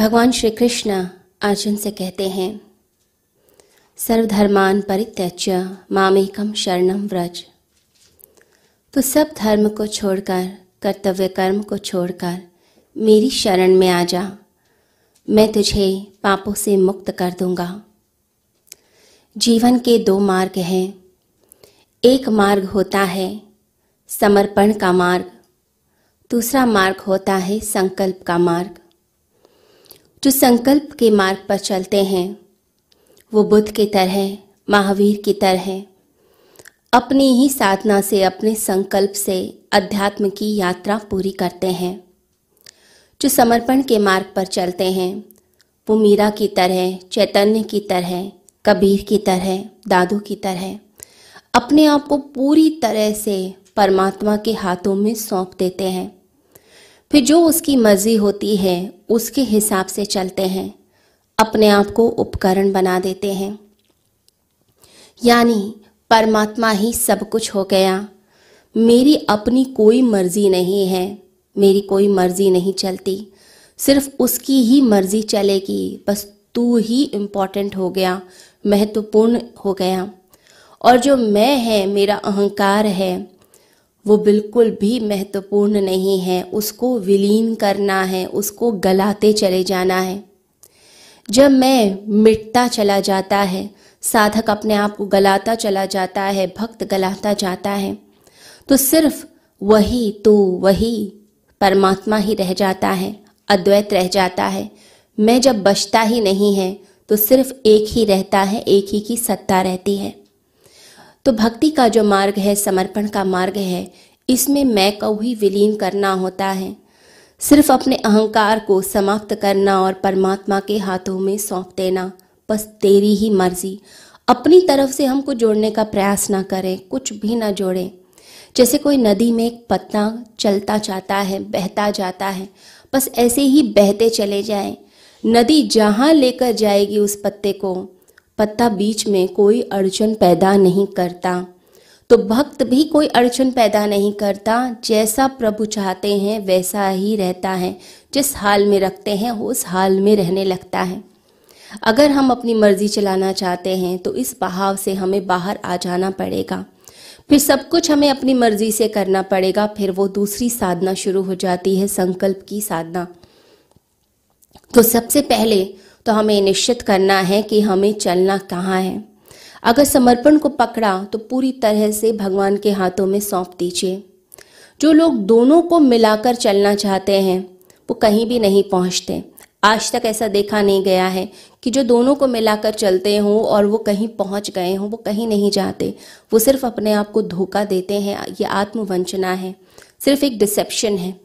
भगवान श्री कृष्ण अर्जुन से कहते हैं, सर्वधर्मान परित्यज्य मामेकम शरणम व्रज। तो सब धर्म को छोड़कर, कर्तव्य कर्म को छोड़कर मेरी शरण में आ जा। मैं तुझे पापों से मुक्त कर दूँगा। जीवन के दो मार्ग हैं। एक मार्ग होता है समर्पण का मार्ग, दूसरा मार्ग होता है संकल्प का मार्ग। जो संकल्प के मार्ग पर चलते हैं। वो बुद्ध की तरह, महावीर की तरह, अपनी ही साधना से, अपने संकल्प से अध्यात्म की यात्रा पूरी करते हैं। जो समर्पण के मार्ग पर चलते हैं, वो मीरा की तरह, चैतन्य की तरह, कबीर की तरह, दादू की तरह, अपने आप को पूरी तरह से परमात्मा के हाथों में सौंप देते हैं। फिर जो उसकी मर्ज़ी होती है, उसके हिसाब से चलते हैं। अपने आप को उपकरण बना देते हैं। यानी, परमात्मा ही सब कुछ हो गया। मेरी अपनी कोई मर्ज़ी नहीं है। मेरी कोई मर्ज़ी नहीं चलती। सिर्फ़ उसकी ही मर्ज़ी चलेगी। बस तू ही इम्पोर्टेंट हो गया। महत्वपूर्ण हो गया। और जो मैं है, मेरा अहंकार है वो बिल्कुल भी महत्वपूर्ण नहीं है। उसको विलीन करना है, उसको गलाते चले जाना है। जब मैं मिटता चला जाता है, साधक अपने आप को गलाता चला जाता है, भक्त गलाता जाता है तो सिर्फ़ वही तो वही परमात्मा ही रह जाता है, अद्वैत रह जाता है। मैं जब बचता ही नहीं है तो सिर्फ़ एक ही रहता है, एक ही की सत्ता रहती है। तो भक्ति का जो मार्ग है, समर्पण का मार्ग है, इसमें मैं को ही विलीन करना होता है। सिर्फ़ अपने अहंकार को समाप्त करना और परमात्मा के हाथों में सौंप देना, बस तेरी ही मर्ज़ी। अपनी तरफ़ से हमको जोड़ने का प्रयास ना करें, कुछ भी ना जोड़ें। जैसे कोई नदी में एक पत्ता चलता जाता है, बहता जाता है, बस ऐसे ही बहते चले जाएँ। नदी जहाँ लेकर जाएगी उस पत्ते को पत्ता बीच में कोई अड़चन पैदा नहीं करता। तो भक्त भी कोई अड़चन पैदा नहीं करता। जैसा प्रभु चाहते हैं, वैसा ही रहता है। जिस हाल में रखते हैं उस हाल में रहने लगता है। अगर हम अपनी मर्ज़ी चलाना चाहते हैं तो इस बहाव से हमें बाहर आ जाना पड़ेगा। फिर सब कुछ हमें अपनी मर्ज़ी से करना पड़ेगा। फिर वो दूसरी साधना शुरू हो जाती है, संकल्प की साधना। तो सबसे पहले तो हमें निश्चित करना है कि हमें चलना कहाँ है। अगर समर्पण को पकड़ा तो पूरी तरह से भगवान के हाथों में सौंप दीजिए। जो लोग दोनों को मिलाकर चलना चाहते हैं, वो कहीं भी नहीं पहुँचते। आज तक ऐसा देखा नहीं गया है कि जो दोनों को मिलाकर चलते हों और वो कहीं पहुँच गए हों, वो कहीं नहीं जाते। वो सिर्फ़ अपने आप को धोखा देते हैं, ये आत्मवंचना है। सिर्फ़ एक डिसेप्शन है,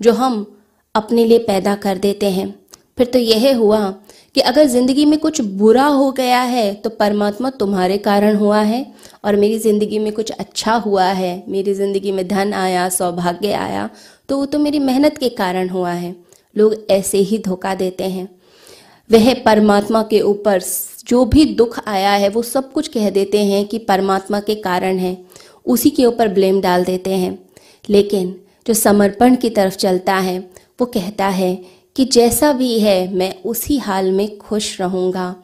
जो हम अपने लिए पैदा कर देते हैं। फिर तो यह हुआ कि अगर ज़िंदगी में कुछ बुरा हो गया है तो परमात्मा तुम्हारे कारण हुआ है और मेरी ज़िंदगी में कुछ अच्छा हुआ है, मेरी ज़िंदगी में धन आया, सौभाग्य आया तो वो तो मेरी मेहनत के कारण हुआ है। लोग ऐसे ही धोखा देते हैं। वह परमात्मा के ऊपर जो भी दुख आया है, वो सब कुछ कह देते हैं कि परमात्मा के कारण है। उसी के ऊपर ब्लेम डाल देते हैं। लेकिन जो समर्पण की तरफ़ चलता है, वो कहता है कि जैसा भी है, मैं उसी हाल में खुश रहूँगा।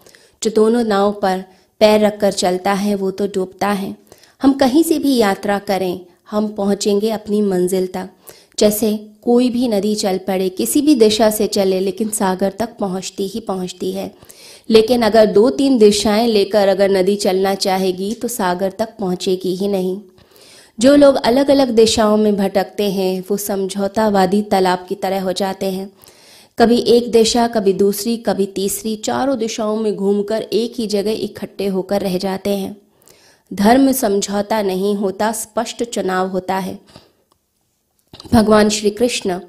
जो दोनों नाव पर पैर रखकर चलता है, वो तो डूबता है। हम कहीं से भी यात्रा करें, हम पहुँचेंगे अपनी मंजिल तक। जैसे कोई भी नदी चल पड़े, किसी भी दिशा से चले, लेकिन सागर तक पहुँचती ही पहुँचती है। लेकिन अगर दो तीन दिशाएँ लेकर अगर नदी चलना चाहेगी तो सागर तक पहुँचेगी ही नहीं। जो लोग अलग अलग दिशाओं में भटकते हैं, वो समझौतावादी तालाब की तरह हो जाते हैं। कभी एक दिशा, कभी दूसरी, कभी तीसरी, चारों दिशाओं में घूमकर एक ही जगह इकट्ठे होकर रह जाते हैं। धर्म समझौता नहीं होता, स्पष्ट चुनाव होता है। भगवान श्री कृष्ण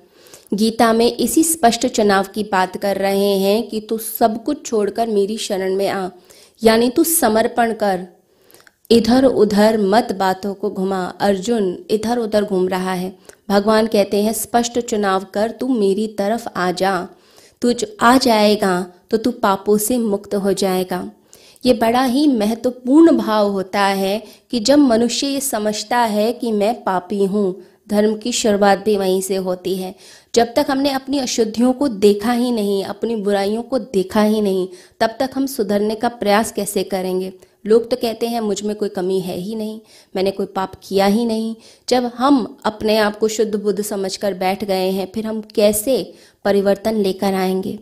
गीता में इसी स्पष्ट चुनाव की बात कर रहे हैं कि तू सब कुछ छोड़कर मेरी शरण में आ, यानी तू समर्पण कर। इधर उधर मत बातों को घुमा। अर्जुन इधर उधर घूम रहा है। भगवान कहते हैं, स्पष्ट चुनाव कर, तू मेरी तरफ़ आ जा। तू आ जाएगा तो तू पापों से मुक्त हो जाएगा। ये बड़ा ही महत्वपूर्ण भाव होता है कि जब मनुष्य ये समझता है कि मैं पापी हूँ, धर्म की शुरुआत भी वहीं से होती है। जब तक हमने अपनी अशुद्धियों को देखा ही नहीं, अपनी बुराइयों को देखा ही नहीं, तब तक हम सुधरने का प्रयास कैसे करेंगे? लोग तो कहते हैं, मुझमें कोई कमी है ही नहीं, मैंने कोई पाप किया ही नहीं। जब हम अपने आप को शुद्ध बुद्ध समझकर बैठ गए हैं, फिर हम कैसे परिवर्तन लेकर आएँगे?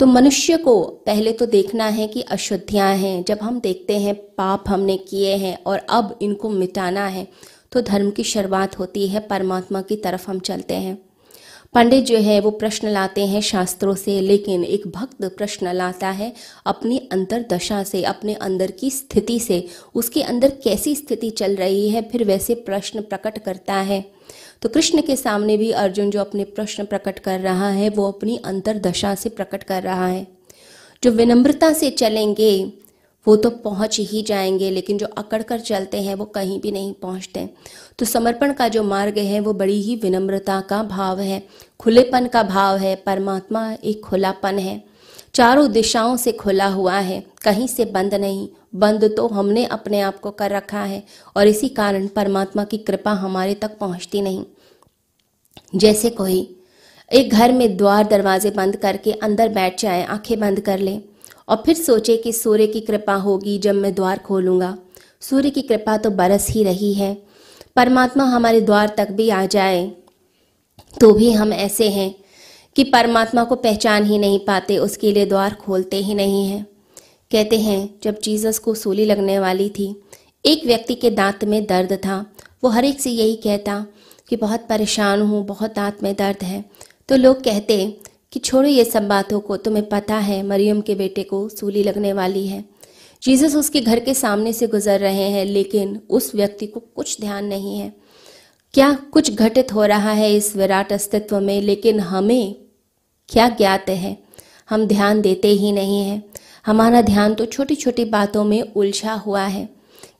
तो मनुष्य को पहले तो देखना है कि अशुद्धियाँ हैं। जब हम देखते हैं पाप हमने किए हैं और अब इनको मिटाना है तो धर्म की शुरुआत होती है, परमात्मा की तरफ़ हम चलते हैं। पंडित जो है वो प्रश्न लाते हैं शास्त्रों से, लेकिन एक भक्त प्रश्न लाता है अपनी अंतर दशा से, अपने अंदर की स्थिति से, उसके अंदर कैसी स्थिति चल रही है, फिर वैसे प्रश्न प्रकट करता है। तो कृष्ण के सामने भी अर्जुन जो अपने प्रश्न प्रकट कर रहा है, वो अपनी अंतर दशा से प्रकट कर रहा है। जो विनम्रता से चलेंगे वो तो पहुँच ही जाएँगे, लेकिन जो अकड़ कर चलते हैं, वो कहीं भी नहीं पहुँचते। तो समर्पण का जो मार्ग है, वो बड़ी ही विनम्रता का भाव है, खुलेपन का भाव है, परमात्मा एक खुलापन है। चारों दिशाओं से खुला हुआ है, कहीं से बंद नहीं, बंद तो हमने अपने आप को कर रखा है, और इसी कारण परमात्मा की कृपा हमारे तक पहुँचती नहीं। जैसे कोई एक घर में द्वार दरवाजे बंद करके अंदर बैठ जाए, आँखें बंद कर ले और फिर सोचे कि सूर्य की कृपा होगी जब मैं द्वार खोलूँगा। सूर्य की कृपा तो बरस ही रही है। परमात्मा हमारे द्वार तक भी आ जाए तो भी हम ऐसे हैं कि परमात्मा को पहचान ही नहीं पाते, उसके लिए द्वार खोलते ही नहीं हैं। कहते हैं, जब जीसस को सूली लगने वाली थी, एक व्यक्ति के दांत में दर्द था। वो हर एक से यही कहता कि बहुत परेशान हूँ, बहुत दांत में दर्द है। तो लोग कहते कि छोड़ो ये सब बातों को, तुम्हें पता है मरियम के बेटे को सूली लगने वाली है। जीसस उसके घर के सामने से गुजर रहे हैं, लेकिन उस व्यक्ति को कुछ ध्यान नहीं है। क्या कुछ घटित हो रहा है इस विराट अस्तित्व में, लेकिन हमें क्या ज्ञात है? हम ध्यान देते ही नहीं हैं। हमारा ध्यान तो छोटी छोटी बातों में उलझा हुआ है।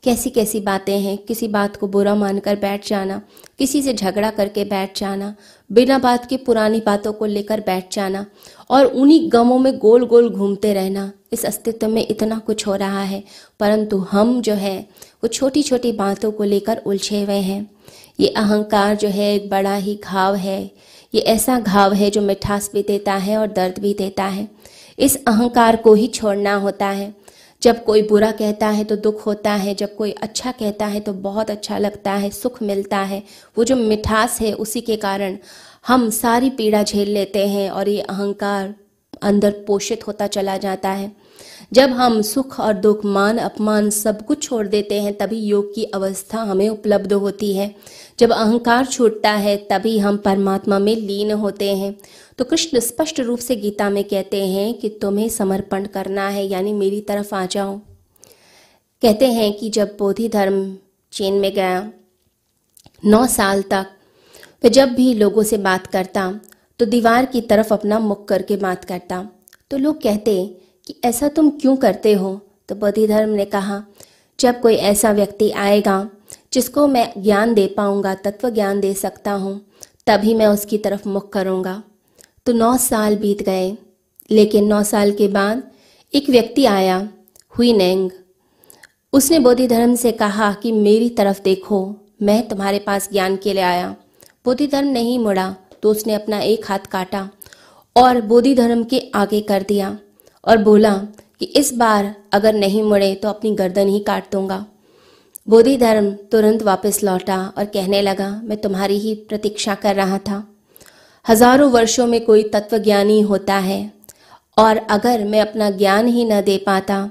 कैसी कैसी बातें हैं, किसी बात को बुरा मानकर बैठ जाना, किसी से झगड़ा करके बैठ जाना, बिना बात के पुरानी बातों को लेकर बैठ जाना, और उन्हीं गमों में गोल गोल घूमते रहना, इस अस्तित्व में इतना कुछ हो रहा है, परंतु हम जो है, वो छोटी छोटी बातों को लेकर उलझे हुए हैं। ये अहंकार जो है, एक बड़ा ही घाव है। ये ऐसा घाव है जो मिठास भी देता है और दर्द भी देता है। इस अहंकार को ही छोड़ना होता है। जब कोई बुरा कहता है तो दुख होता है, जब कोई अच्छा कहता है तो बहुत अच्छा लगता है, सुख मिलता है। वो जो मिठास है उसी के कारण हम सारी पीड़ा झेल लेते हैं और ये अहंकार अंदर पोषित होता चला जाता है। जब हम सुख और दुख, मान, अपमान सब कुछ छोड़ देते हैं, तभी योग की अवस्था हमें उपलब्ध होती है। जब अहंकार छूटता है, तभी हम परमात्मा में लीन होते हैं। तो कृष्ण स्पष्ट रूप से गीता में कहते हैं कि तुम्हें समर्पण करना है, यानी मेरी तरफ़ आ जाओ। कहते हैं कि जब बोधि धर्म चीन में गया, नौ साल तक वह जब भी लोगों से बात करता तो दीवार की तरफ़ अपना मुख करके बात करता। तो लोग कहते कि ऐसा तुम क्यों करते हो? तो बोधि धर्म ने कहा, जब कोई ऐसा व्यक्ति आएगा, जिसको मैं ज्ञान दे पाऊँगा, तत्व ज्ञान दे सकता हूँ, तभी मैं उसकी तरफ़ मुख करूँगा। तो नौ साल बीत गए, लेकिन नौ साल के बाद एक व्यक्ति आया हुई नेंग उसने बोधि धर्म से कहा कि मेरी तरफ़ देखो, मैं तुम्हारे पास ज्ञान के लिए आया। बोधि धर्म नहीं मुड़ा तो उसने अपना एक हाथ काटा और बोधि धर्म के आगे कर दिया। और बोला कि इस बार अगर नहीं मुड़े तो अपनी गर्दन ही काट दूँगा। बोधि धर्म तुरंत वापस लौटा और कहने लगा, मैं तुम्हारी ही प्रतीक्षा कर रहा था। हज़ारों वर्षों में कोई तत्वज्ञानी होता है और अगर मैं अपना ज्ञान ही न दे पाता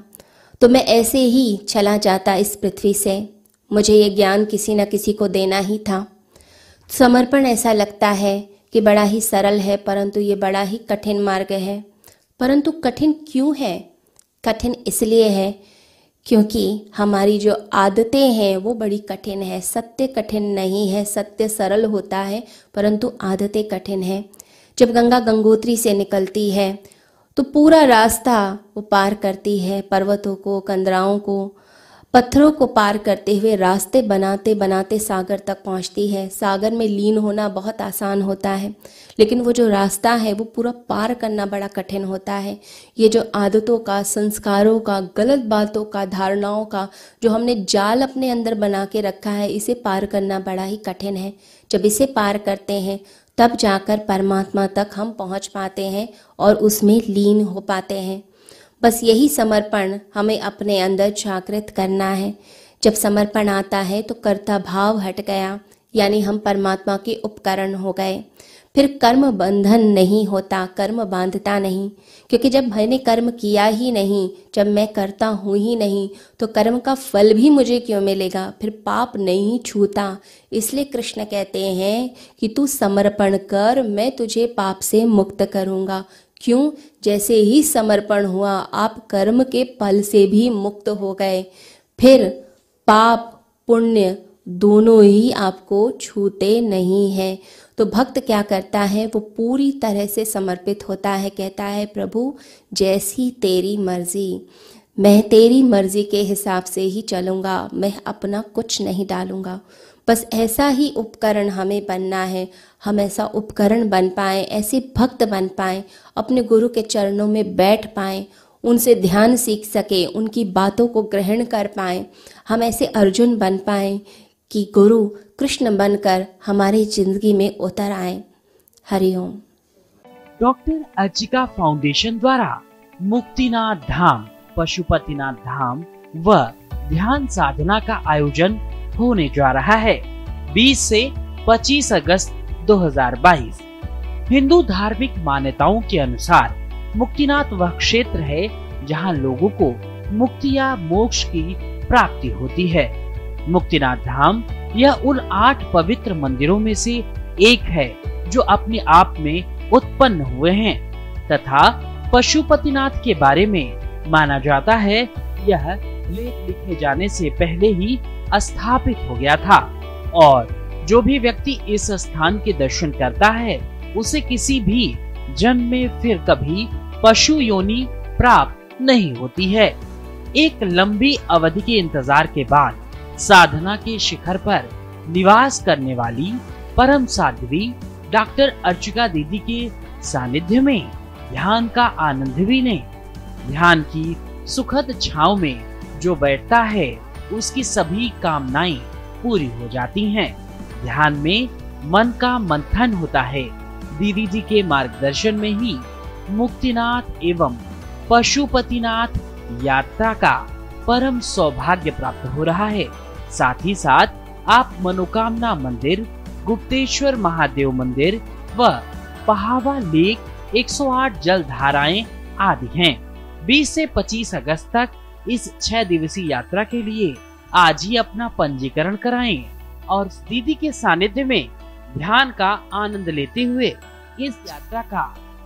तो मैं ऐसे ही चला जाता इस पृथ्वी से। मुझे ये ज्ञान किसी न किसी को देना ही था। समर्पण ऐसा लगता है कि बड़ा ही सरल है, परंतु ये बड़ा ही कठिन मार्ग है। परंतु कठिन क्यों है? कठिन इसलिए है क्योंकि हमारी जो आदतें हैं, वो बड़ी कठिन है। सत्य कठिन नहीं है, सत्य सरल होता है, परंतु आदतें कठिन है। जब गंगा गंगोत्री से निकलती है तो पूरा रास्ता वो पार करती है पर्वतों को, कंदराओं को। पत्थरों को पार करते हुए रास्ते बनाते बनाते सागर तक पहुँचती है। सागर में लीन होना बहुत आसान होता है, लेकिन वो जो रास्ता है, वो पूरा पार करना बड़ा कठिन होता है। ये जो आदतों का, संस्कारों का, गलत बातों का, धारणाओं का, जो हमने जाल अपने अंदर बना के रखा है, इसे पार करना बड़ा ही कठिन है। जब इसे पार करते हैं, तब जाकर परमात्मा तक हम पहुँच पाते हैं और उसमें लीन हो पाते हैं। बस यही समर्पण हमें अपने अंदर जागृत करना है। जब समर्पण आता है तो कर्ता भाव हट गया, यानी हम परमात्मा के उपकरण हो गए। फिर कर्म बंधन नहीं होता, कर्म बांधता नहीं, क्योंकि जब मैंने कर्म किया ही नहीं, जब मैं करता हूँ ही नहीं तो कर्म का फल भी मुझे क्यों मिलेगा? फिर पाप नहीं छूता। इसलिए कृष्ण कहते हैं कि तू समर्पण कर, मैं तुझे पाप से मुक्त करूँगा। क्यों? जैसे ही समर्पण हुआ, आप कर्म के फल से भी मुक्त हो गए। फिर पाप, पुण्य दोनों ही आपको छूते नहीं हैं। तो भक्त क्या करता है? वो पूरी तरह से समर्पित होता है। कहता है, प्रभु, जैसी तेरी मर्ज़ी। मैं तेरी मर्ज़ी के हिसाब से ही चलूँगा। मैं अपना कुछ नहीं डालूँगा। बस ऐसा ही उपकरण हमें बनना है। हम ऐसा उपकरण बन पाए, ऐसे भक्त बन पाए, अपने गुरु के चरणों में बैठ पाए, उनसे ध्यान सीख सके, उनकी बातों को ग्रहण कर पाए। हम ऐसे अर्जुन बन पाए कि गुरु कृष्ण बनकर हमारी ज़िंदगी में उतर आए। हरिओम डॉक्टर अर्चिका फाउंडेशन द्वारा मुक्तिनाथ धाम, पशुपतिनाथ धाम व ध्यान साधना का आयोजन होने जा रहा है। 20 से 25 अगस्त 2022 हिंदू धार्मिक मान्यताओं के अनुसार मुक्तिनाथ वह क्षेत्र है जहाँ लोगों को मुक्ति या मोक्ष की प्राप्ति होती है। मुक्तिनाथ धाम यह उन आठ पवित्र मंदिरों में से एक है जो अपने आप में उत्पन्न हुए हैं तथा पशुपतिनाथ के बारे में माना जाता है। यह लेख लिखे जाने से पहले ही स्थापित हो गया था। और जो भी व्यक्ति इस स्थान के दर्शन करता है, उसे किसी भी जन्म में फिर कभी पशु योनि प्राप्त नहीं होती है। एक लंबी अवधि के इंतज़ार के बाद साधना के शिखर पर निवास करने वाली परम साध्वी डॉक्टर अर्चिका दीदी के सानिध्य में ध्यान का आनंद भी ने। ध्यान की सुखद छाव में जो बैठता है, उसकी सभी कामनाएँ पूरी हो जाती हैं। ध्यान में मन का मंथन होता है। दीदी जी के मार्गदर्शन में ही मुक्तिनाथ एवं पशुपतिनाथ यात्रा का परम सौभाग्य प्राप्त हो रहा है। साथ ही साथ आप मनोकामना मंदिर, गुप्तेश्वर महादेव मंदिर व पहावा लेक 108 जल धाराएँ आदि हैं। 20 से 25 अगस्त तक इस छह दिवसीय यात्रा के लिए आज ही अपना पंजीकरण कराएँ और दीदी के सानिध्य में ध्यान का आनंद लेते हुए इस यात्रा का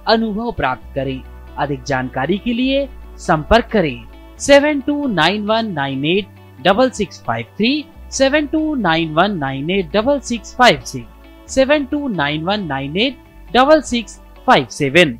अनुभव प्राप्त करें। अधिक जानकारी के लिए संपर्क करें seven two nine one nine eight double six five three, seven two nine one nine eight double six five six, seven two nine one nine eight double six five seven.